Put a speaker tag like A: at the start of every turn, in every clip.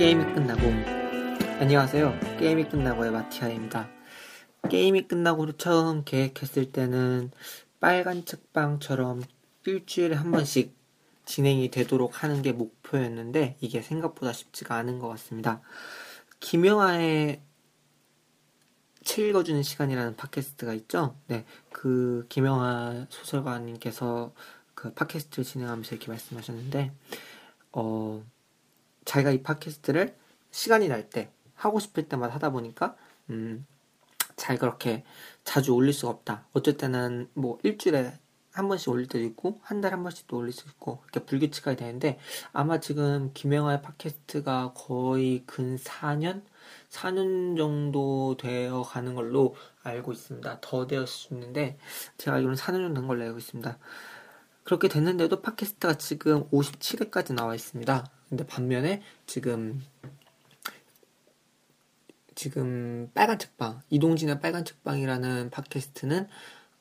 A: 게임이 끝나고. 안녕하세요. 게임이 끝나고의 마티아입니다. 게임이 끝나고 처음 계획했을 때는 빨간 책방처럼 일주일에 한 번씩 진행이 되도록 하는 게 목표였는데 이게 생각보다 쉽지가 않은 것 같습니다. 김영하의 책 읽어주는 시간이라는 팟캐스트가 있죠? 네, 그 김영하 소설가님께서 그 팟캐스트를 진행하면서 이렇게 말씀하셨는데 어 자기가 이 팟캐스트를 시간이 날 때 하고 싶을 때마다 하다 보니까 음, 잘 그렇게 자주 올릴 수가 없다. 어쩔 때는 뭐 일주일에 한 번씩 올릴 때도 있고 한 달에 한 번씩도 올릴 수 있고 이렇게 불규칙하게 되는데 아마 지금 김영하의 팟캐스트가 거의 근 4년 4년 정도 되어 가는 걸로 알고 있습니다. 더 되었을 수 있는데 제가 알기로는 4년 정도 된 걸로 알고 있습니다. 그렇게 됐는데도 팟캐스트가 지금 57회까지 나와 있습니다. 근데 반면에 지금 지금 빨간 책방 이동진의 빨간 책방이라는 팟캐스트는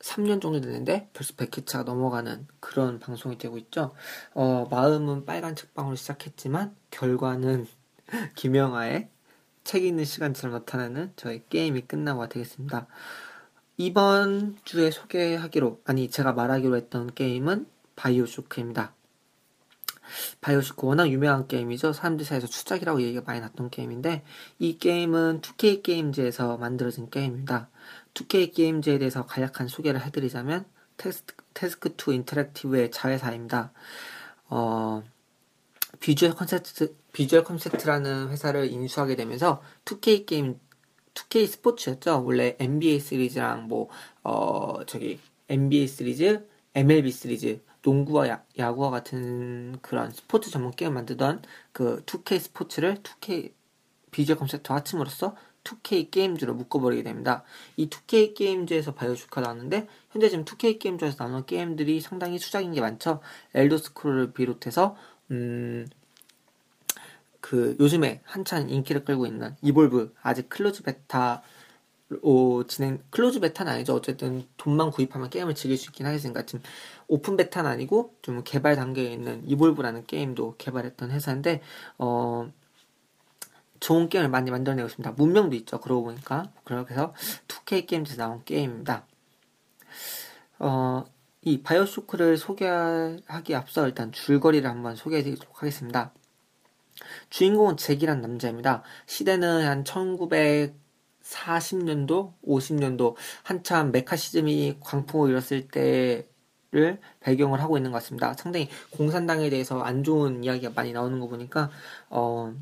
A: 3년 정도 됐는데 벌써 100회차가 넘어가는 그런 방송이 되고 있죠. 어, 마음은 빨간 책방으로 시작했지만 결과는 김영하의 책 읽는 시간처럼 나타나는 저의 게임이 끝나고가 되겠습니다. 이번 주에 소개하기로 아니 제가 말하기로 했던 게임은 바이오쇼크입니다. 바이오쇼크 워낙 유명한 게임이죠. 사람들 사이에서 수작이라고 얘기가 많이 났던 게임인데 이 게임은 2K 게임즈에서 만들어진 게임입니다. 2K 게임즈에 대해서 간략한 소개를 해드리자면 테이크 2 인터랙티브의 자회사입니다. 어, 비주얼 컨셉트, 비주얼 컨셉트라는 회사를 인수하게 되면서 2K 게임 2K 스포츠였죠. 원래 NBA 시리즈랑 뭐, 어, 저기, NBA 시리즈, MLB 시리즈, 농구와 야, 야구와 같은 그런 스포츠 전문 게임 만들던 그 2K 스포츠를 2K 비주얼 컨셉트와 합침으로써 2K 게임즈로 묶어버리게 됩니다. 이 2K 게임즈에서 바이오쇼크가 나왔는데 현재 지금 2K 게임즈에서 나오는 게임들이 상당히 수작인 게 많죠. 엘더 스크롤을 비롯해서 음, 그 요즘에 한창 인기를 끌고 있는 Evolve 아직 close beta 오, 진행 close beta는 아니죠. 어쨌든 돈만 구입하면 게임을 즐길 수 있긴 하겠으니까 지금 open beta는 아니고 좀 개발 단계에 있는 Evolve라는 게임도 개발했던 회사인데 어 좋은 게임을 많이 만들어내고 있습니다. 문명도 있죠. 그러고 보니까 그렇게 해서 2K Games에서 나온 게임입니다. 어, 이 BioShock를 소개하기 앞서 일단 줄거리를 한번 소개해드리도록 하겠습니다. 주인공은 잭이란 남자입니다. 시대는 한 1940년도, 50년도 한참 메카시즘이 광풍을 일었을 때 를 배경을 하고 있는 것 같습니다. 상당히 공산당에 대해서 안 좋은 이야기가 많이 나오는 거 보니까 어,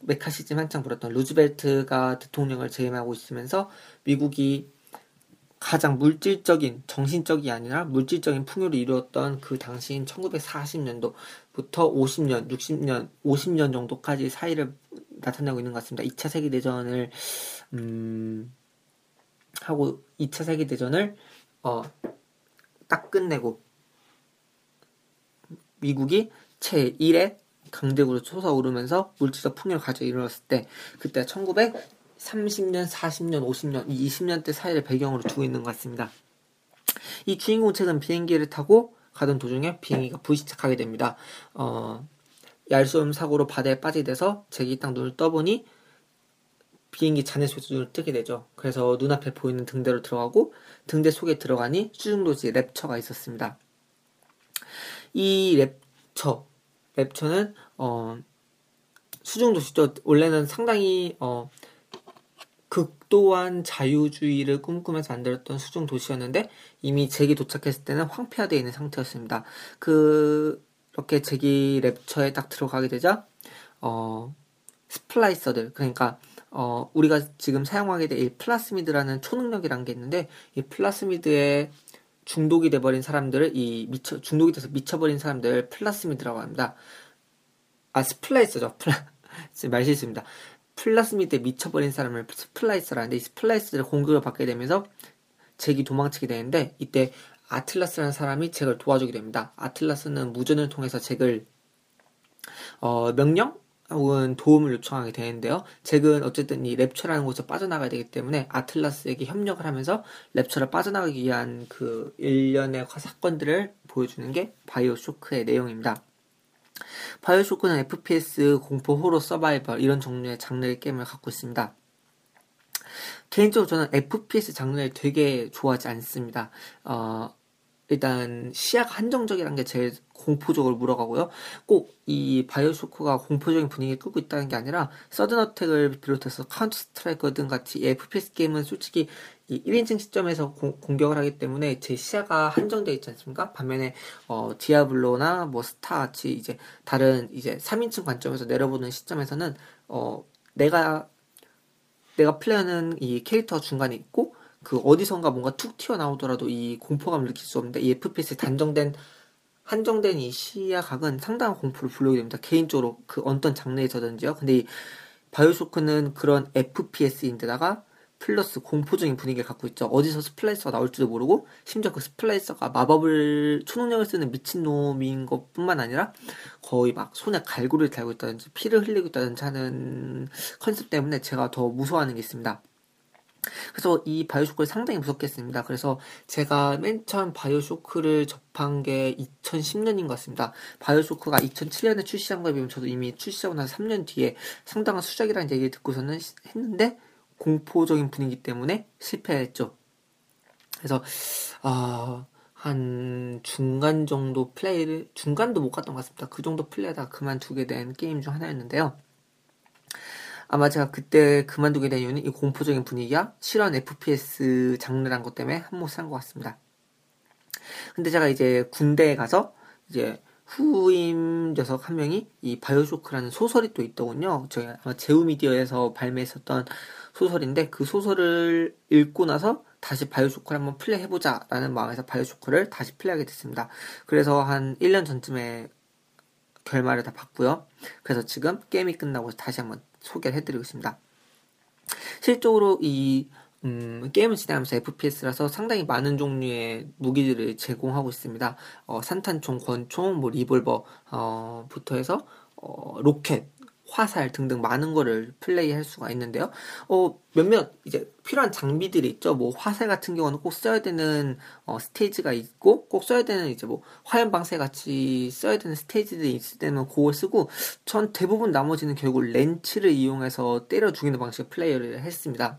A: 메카시즘 한창 불었던 루즈벨트가 대통령을 재임하고 있으면서 미국이 가장 물질적인 정신적이 아니라 물질적인 풍요를 이루었던 그 당시인 1940년도부터 50년, 60년, 50년 정도까지 사이를 나타내고 있는 것 같습니다. 2차 세계 대전을 음, 하고 2차 세계 대전을 어, 딱 끝내고 미국이 제1의 강대국으로 솟아오르면서 물질적 풍요를 가져 이르렀을 때 그때 1930년, 40년, 50년, 이 20년대 사이를 배경으로 두고 있는 것 같습니다. 이 주인공 책은 비행기를 타고 가던 도중에 비행기가 불시착하게 됩니다. 어, 얄수 없는 사고로 바다에 빠지게 돼서 잭이 딱 눈을 떠보니 비행기 잔해 눈을 뜨게 되죠. 그래서 눈앞에 보이는 등대로 들어가고 등대 속에 들어가니 수중도시 랩처가 있었습니다. 이 랩처, 랩처는 어, 수중도시죠. 원래는 상당히 어, 극도한 자유주의를 꿈꾸면서 만들었던 수중도시였는데 이미 잭이 도착했을 때는 황폐화되어 있는 상태였습니다. 그 이렇게 잭이 랩처에 딱 들어가게 되자 어, splicer들 그러니까 어, 우리가 지금 사용하게 될 플라스미드라는 초능력이라는 게 있는데 이 플라스미드의 중독이 돼버린 사람들을 이 미쳐 중독이 돼서 미쳐버린 사람들 플라스미드라고 합니다. 아 splicer죠. 플라 말실수입니다. 플라스미드에 미쳐버린 사람을 splicer라는데 이 splicer들의 공격을 받게 되면서 잭이 도망치게 되는데 이때 아틀라스라는 사람이 잭을 도와주게 됩니다. 아틀라스는 무전을 통해서 잭을 어, 명령 혹은 도움을 요청하게 되는데요. 잭은 어쨌든 이 랩처라는 곳에 빠져나가야 되기 때문에 아틀라스에게 협력을 하면서 랩처를 빠져나가기 위한 그 일련의 사건들을 보여주는 게 BioShock의 내용입니다. BioShock는 FPS, 공포, 호러, 서바이벌 이런 종류의 장르의 게임을 갖고 있습니다. 개인적으로 저는 FPS 장르를 되게 좋아하지 않습니다. 어, 일단 시야가 한정적이라는 게 제일 공포적으로 몰아가고요. 꼭 이 BioShock가 공포적인 분위기를 끌고 있다는 게 아니라 Sudden Attack을 비롯해서 Counter Striker 등 같이 FPS 게임은 솔직히 이 1인칭 시점에서 공, 격을 하기 때문에 제 시야가 한정되어 있지 않습니까? 반면에 어, Diablo나 뭐 스타 같이 이제 다른 이제 3인칭 관점에서 내려보는 시점에서는 어, 내가 내가 플레이하는 이 캐릭터 중간에 있고 그 어디선가 뭔가 툭 튀어나오더라도 이 공포감을 느낄 수 없는데 이 FPS 단정된 한정된 이 시야각은 상당한 공포를 불러오게 됩니다. 개인적으로 그 어떤 장르에서든지요. 근데 이 BioShock는 그런 FPS인데다가 플러스 공포적인 분위기를 갖고 있죠. 어디서 splicer가 나올지도 모르고 심지어 그 splicer가 마법을 초능력을 쓰는 미친놈인 것뿐만 아니라 거의 막 손에 갈고리를 달고 있다든지 피를 흘리고 있다든지 하는 컨셉 때문에 제가 더 무서워하는 게 있습니다. 그래서 이 바이오쇼크를 상당히 무섭게 했습니다. 그래서 제가 맨 처음 바이오쇼크를 접한 게 2010년인 것 같습니다. 바이오쇼크가 2007년에 출시한 거에 비하면 저도 이미 출시하고 나서 3년 뒤에 상당한 수작이라는 얘기를 듣고서는 했는데 공포적인 분위기 때문에 실패했죠. 그래서 아... 한 중간 정도 플레이를 중간도 못 갔던 것 같습니다. 그 정도 플레이하다 그만두게 된 게임 중 하나였는데요. 아마 제가 그때 그만두게 된 이유는 이 공포적인 분위기와 실현 FPS 장르란 것 때문에 한몫을 한것 같습니다. 근데 제가 이제 군대에 가서 이제 후임 녀석 한 명이 이 바이오쇼크라는 소설이 또 있더군요. 제가 아마 제우미디어에서 발매했었던 소설인데 그 소설을 읽고 나서 다시 바이오쇼크를 한번 플레이해보자 라는 마음에서 바이오쇼크를 다시 플레이하게 됐습니다. 그래서 한 1년 전쯤에 결말을 다 봤고요. 그래서 지금 게임이 끝나고 다시 한번 소개를 해드리고 있습니다. 실적으로 이 음, 게임을 진행하면서 FPS라서 상당히 많은 종류의 무기들을 제공하고 있습니다. 어, 산탄총, 권총, 뭐 리볼버 어, 부터 해서 어, 로켓, 화살 등등 많은 거를 플레이할 수가 있는데요. 어, 몇몇 이제 필요한 장비들이 있죠. 뭐 화살 같은 경우는 꼭 써야 되는 어, 스테이지가 있고 꼭 써야 되는 이제 뭐 화염 방사 같이 써야 되는 스테이지들이 있을 때는 그걸 쓰고 전 대부분 나머지는 결국 렌치를 이용해서 때려 죽이는 방식의 플레이를 했습니다.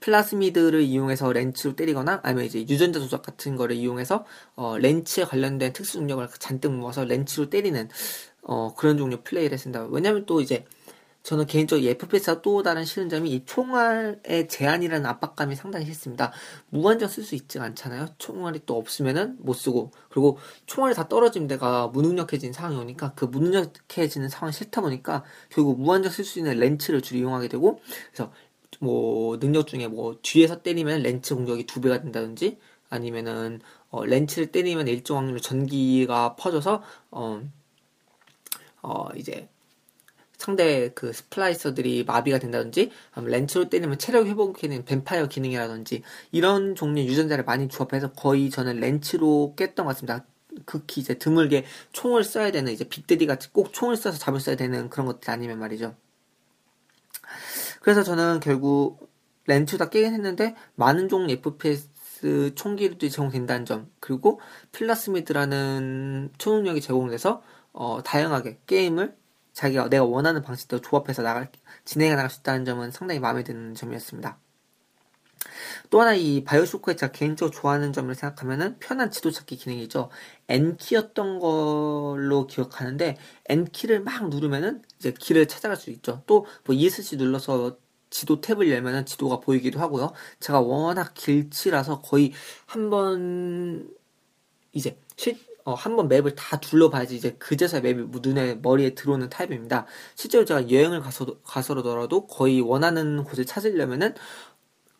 A: 플라스미드를 이용해서 렌치로 때리거나 아니면 이제 유전자 조작 같은 거를 이용해서 어, 렌치에 관련된 특수 능력을 잔뜩 모아서 렌치로 때리는 어, 그런 종류 플레이를 했습니다. 왜냐면 또 이제 저는 개인적으로 FPS와 또 다른 싫은 점이 이 총알의 제한이라는 압박감이 상당히 싫습니다. 무한정 쓸 수 있지 않잖아요. 총알이 또 없으면은 못 쓰고 그리고 총알이 다 떨어지면 내가 무능력해진 상황이 오니까 그 무능력해지는 상황이 싫다 보니까 결국 무한정 쓸 수 있는 렌치를 주로 이용하게 되고 그래서 뭐 능력 중에 뭐 뒤에서 때리면 렌치 공격이 두 배가 된다든지 아니면은 어, 렌치를 때리면 일정 확률로 전기가 퍼져서 어 어, 이제 상대 그 splicer들이 마비가 된다든지 렌치로 때리면 체력 회복되는 뱀파이어 기능이라든지 이런 종류의 유전자를 많이 조합해서 거의 저는 렌치로 깼던 것 같습니다. 극히 이제 드물게 총을 써야 되는 이제 Big Daddy 같이 꼭 총을 써서 잡을 써야 되는 그런 것들 아니면 말이죠. 그래서 저는 결국 렌치로 다 깨긴 했는데 많은 종류 FPS 총기들이 제공된다는 점 그리고 플라스미드라는 초능력이 제공돼서 어, 다양하게 게임을 자기가 내가 원하는 방식대로 조합해서 나갈 진행해 나갈 수 있다는 점은 상당히 마음에 드는 점이었습니다. 또 하나 이 바이오쇼크에 제가 개인적으로 좋아하는 점을 생각하면은 편한 지도 찾기 기능이죠. N키였던 걸로 기억하는데 N키를 막 누르면은 이제 길을 찾아갈 수 있죠. 또 뭐 ESC 눌러서 지도 탭을 열면은 지도가 보이기도 하고요. 제가 워낙 길치라서 거의 한번 이제 실 어, 한번 맵을 다 둘러봐야지 이제 그제서야 맵이 눈에 머리에 들어오는 타입입니다. 실제로 제가 여행을 가서 가서라도 거의 원하는 곳을 찾으려면은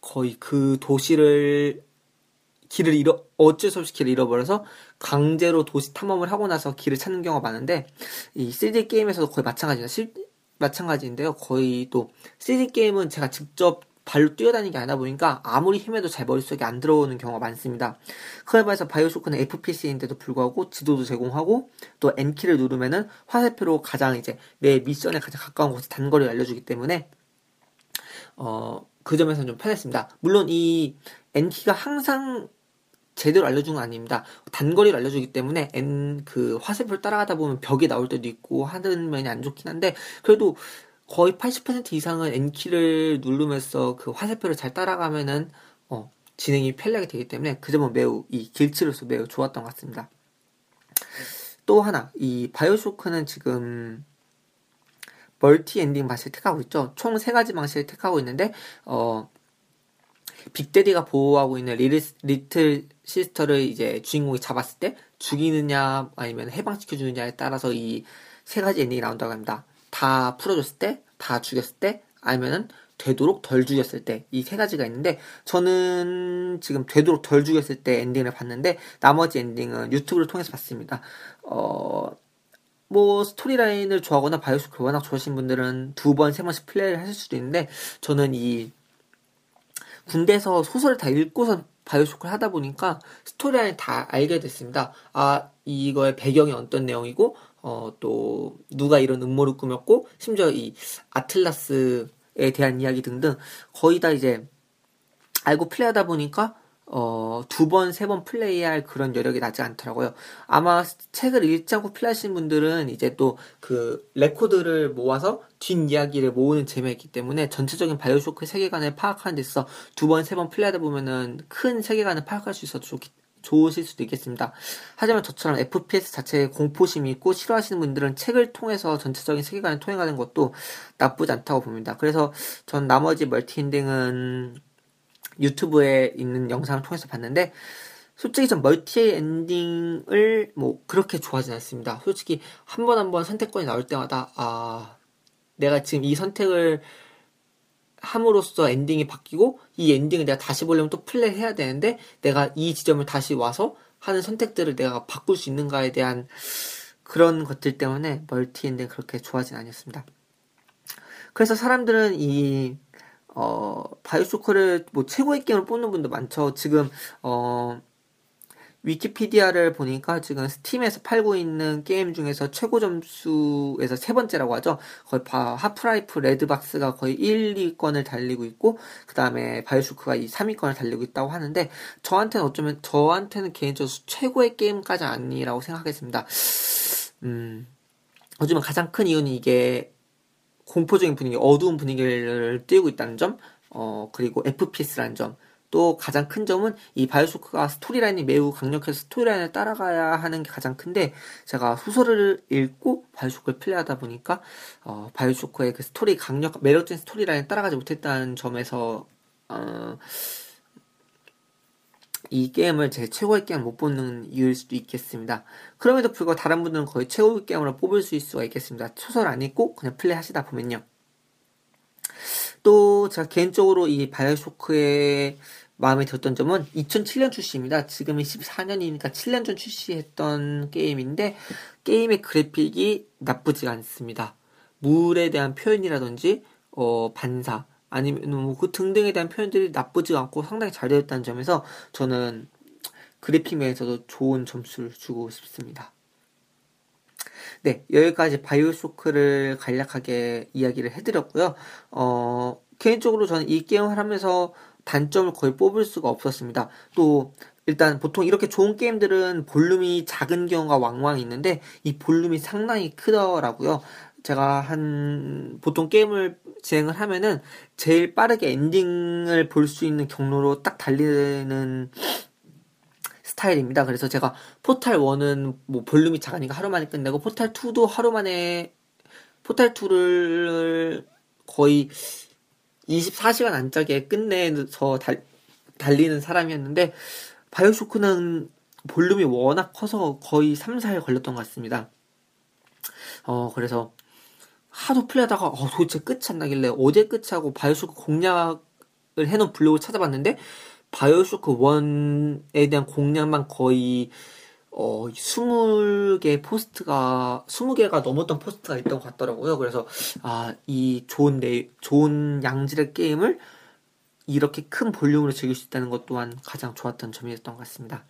A: 거의 그 도시를 길을 잃어 어쩔 수 없이 길을 잃어버려서 강제로 도시 탐험을 하고 나서 길을 찾는 경우가 많은데 이 3D 게임에서도 거의 마찬가지입니다. 실, 마찬가지인데요. 거의 또 3D 게임은 제가 직접 발로 뛰어다니는 게 아니다 보니까 아무리 힘해도 잘 머릿속에 안 들어오는 경우가 많습니다. 그에 비해서 바이오쇼크는 FPS인데도 불구하고 지도도 제공하고 또 N키를 누르면은 화살표로 가장 이제 내 미션에 가장 가까운 곳에 단거리를 알려주기 때문에 어, 그 점에서는 좀 편했습니다. 물론 이 N키가 항상 제대로 알려주는 건 아닙니다. 단거리를 알려주기 때문에 N 그 화살표를 따라가다 보면 벽이 나올 때도 있고 하는 면이 안 좋긴 한데 그래도 거의 80% 이상은 N키를 누르면서 그 화살표를 잘 따라가면은 어, 진행이 편리하게 되기 때문에 그 점은 매우 이 길치로서 매우 좋았던 것 같습니다. 또 하나 이 BioShock는 지금 multi ending 방식을 택하고 있죠. 총 세 가지 방식을 택하고 있는데 어 Big Daddy가 보호하고 있는 리리, Little Sister를 이제 주인공이 잡았을 때 죽이느냐 아니면 해방시켜 주느냐에 따라서 이 세 가지 엔딩이 나온다고 합니다. 다 풀어줬을 때, 다 죽였을 때, 아니면은 되도록 덜 죽였을 때 이 세 가지가 있는데 저는 지금 되도록 덜 죽였을 때 엔딩을 봤는데 나머지 엔딩은 YouTube를 통해서 봤습니다. 어, 뭐 storyline을 좋아하거나 BioShock 워낙 좋아하시는 분들은 두 번, 세 번씩 플레이를 하실 수도 있는데 저는 이 군대에서 소설을 다 읽고선 BioShock를 하다 보니까 스토리라인 다 알게 됐습니다. 아, 이거의 배경이 어떤 내용이고, 어, 또, 누가 이런 음모를 꾸몄고, 심지어 이 아틀라스에 대한 이야기 등등 거의 다 이제 알고 플레이하다 보니까 어, 두 번, 세 번 플레이할 그런 여력이 나지 않더라고요. 아마 책을 읽지 않고 플레이하시는 분들은 이제 또 그 레코드를 모아서 뒷이야기를 모으는 재미가 있기 때문에 전체적인 BioShock 세계관을 파악하는 데 있어 두 번, 세 번 플레이하다 보면은 큰 세계관을 파악할 수 있어서 좋기, 좋으실 수도 있겠습니다. 하지만 저처럼 FPS 자체에 공포심이 있고 싫어하시는 분들은 책을 통해서 전체적인 세계관을 통해가는 것도 나쁘지 않다고 봅니다. 그래서 전 나머지 multi ending은 YouTube에 있는 영상을 통해서 봤는데 솔직히 전 multi ending을 뭐 그렇게 좋아하진 않습니다. 솔직히 한 번 한 번 선택권이 나올 때마다 아 내가 지금 이 선택을 함으로써 엔딩이 바뀌고 이 엔딩을 내가 다시 보려면 또 플레이 해야 되는데 내가 이 지점을 다시 와서 하는 선택들을 내가 바꿀 수 있는가에 대한 그런 것들 때문에 multi ending 그렇게 좋아하진 않았습니다. 그래서 사람들은 이 어, BioShock를 뭐 최고의 게임을 뽑는 분도 많죠. 지금, 어, Wikipedia를 보니까 지금 Steam에서 팔고 있는 게임 중에서 최고 점수에서 세 번째라고 하죠. 거의 바, Half-Life Red Box가 거의 1, 2위권을 달리고 있고, 그 다음에 BioShock가 이 3위권을 달리고 있다고 하는데, 저한테는 어쩌면, 저한테는 개인적으로 최고의 게임까지 아니라고 생각하겠습니다. 음, 어쩌면 가장 큰 이유는 이게 공포적인 분위기, 어두운 분위기를 띄우고 있다는 점, 어, 그리고 FPS라는 점, 또 가장 큰 점은 이 BioShock가 storyline이 매우 강력해서 storyline을 따라가야 하는 게 가장 큰데 제가 소설을 읽고 BioShock를 플레이하다 보니까 어, BioShock의 그 스토리 강력 매력적인 storyline을 따라가지 못했다는 점에서 어, 이 게임을 제 최고의 게임 못 뽑는 이유일 수도 있겠습니다. 그럼에도 불구하고 다른 분들은 거의 최고의 게임으로 뽑을 수 있을 수가 있겠습니다. 소설 안 읽고 그냥 플레이 하시다 보면요. 또 제가 개인적으로 이 바이오쇼크의 마음에 들었던 점은 2007년 출시입니다. 지금이 14년이니까 7년 전 출시했던 게임인데 게임의 그래픽이 나쁘지 않습니다. 물에 대한 표현이라든지 어, 반사 아니면 뭐 그 등등에 대한 표현들이 나쁘지 않고 상당히 잘 되었다는 점에서 저는 그래픽 면에서도 좋은 점수를 주고 싶습니다. 네, 여기까지 바이오쇼크를 간략하게 이야기를 해드렸고요. 어, 개인적으로 저는 이 게임을 하면서 단점을 거의 뽑을 수가 없었습니다. 또 일단 보통 이렇게 좋은 게임들은 볼륨이 작은 경우가 왕왕 있는데 이 볼륨이 상당히 크더라고요. 제가 한 보통 게임을 진행을 하면은 제일 빠르게 엔딩을 볼 수 있는 경로로 딱 달리는 스타일입니다. 그래서 제가 포탈 1은 뭐 볼륨이 작으니까 하루 만에 끝내고 포탈 2도 하루 만에 포탈 2를 거의 24시간 안짝에 끝내서 달, 달리는 사람이었는데 바이오쇼크는 볼륨이 워낙 커서 거의 3, 4일 걸렸던 것 같습니다. 어, 그래서 하도 플레이하다가 어, 도대체 끝이 안 나길래 어제 끝이 하고 BioShock 공략을 해놓은 블로그를 찾아봤는데 BioShock 1에 대한 공략만 거의 어, 20개 post가, 20개가 넘었던 post가 있던 것 같더라고요. 그래서, 아, 이 좋은 내, 좋은 양질의 게임을 이렇게 큰 볼륨으로 즐길 수 있다는 것 또한 가장 좋았던 점이었던 것 같습니다.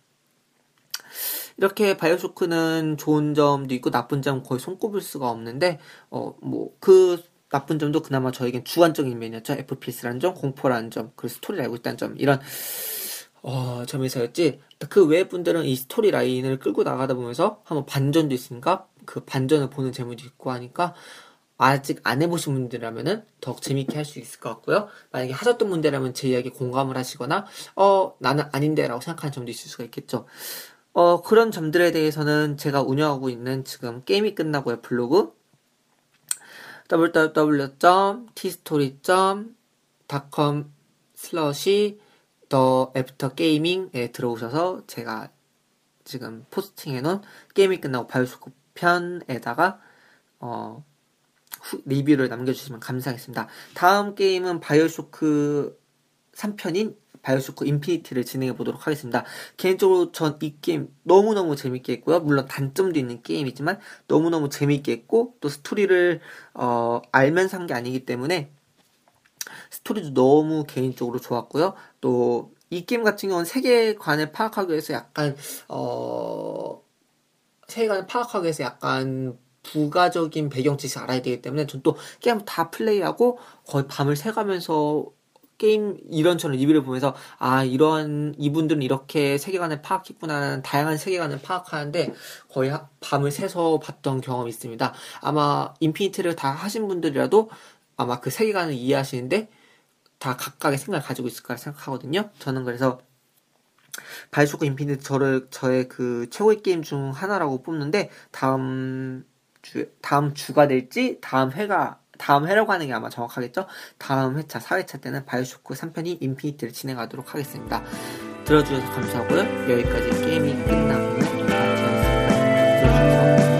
A: 이렇게 BioShock는 좋은 점도 있고 나쁜 점 거의 손꼽을 수가 없는데, 어, 뭐, 그 나쁜 점도 그나마 저에겐 주관적인 면이었죠. FPS라는 점, 공포라는 점, 그리고 스토리를 알고 있다는 점, 이런, 어, 점에서였지. 그 외 분들은 이 storyline을 끌고 나가다 보면서 한번 반전도 있으니까 그 반전을 보는 재미도 있고 하니까 아직 안 해보신 분들이라면은 더욱 재밌게 할 수 있을 것 같고요. 만약에 하셨던 분들이라면 제 이야기 공감을 하시거나, 어, 나는 아닌데 라고 생각하는 점도 있을 수가 있겠죠. 어, 그런 점들에 대해서는 제가 운영하고 있는 지금 게임이 끝나고요 블로그 www.tstory.com slash the after gaming에 들어오셔서 제가 지금 posting해 놓은 게임이 끝나고 BioShock 편에다가 어 후, 리뷰를 남겨주시면 감사하겠습니다. 다음 게임은 BioShock 3편인 BioShock Infinity를 진행해 보도록 하겠습니다. 개인적으로 전 이 게임 너무너무 재밌게 했고요. 물론 단점도 있는 게임이지만 너무너무 재밌게 했고 또 스토리를 어, 알면서 한 게 아니기 때문에 스토리도 너무 개인적으로 좋았고요. 또 이 게임 같은 경우는 세계관을 파악하기 위해서 약간 어 세계관을 파악하기 위해서 약간 부가적인 배경 지식 알아야 되기 때문에 전 또 게임 다 플레이하고 거의 밤을 새가면서 게임 이런저런 리뷰를 보면서 아 이런 이분들은 이렇게 세계관을 파악했구나 다양한 세계관을 파악하는데 거의 밤을 새서 봤던 경험이 있습니다. 아마 Infinity를 다 하신 분들이라도 아마 그 세계관을 이해하시는데 다 각각의 생각을 가지고 있을 거라 생각하거든요. 저는 그래서 BioShock Infinite 저를 저의 그 최고의 게임 중 하나라고 뽑는데 다음 주 다음 주가 될지 다음 회가 다음 회라고 하는 게 아마 정확하겠죠? 다음 회차 4회차 때는 바이오쇼크 3편이 인피니트를 진행하도록 하겠습니다. 들어주셔서 감사하고요. 여기까지 게임이 인파티였습니다. 들어주셔서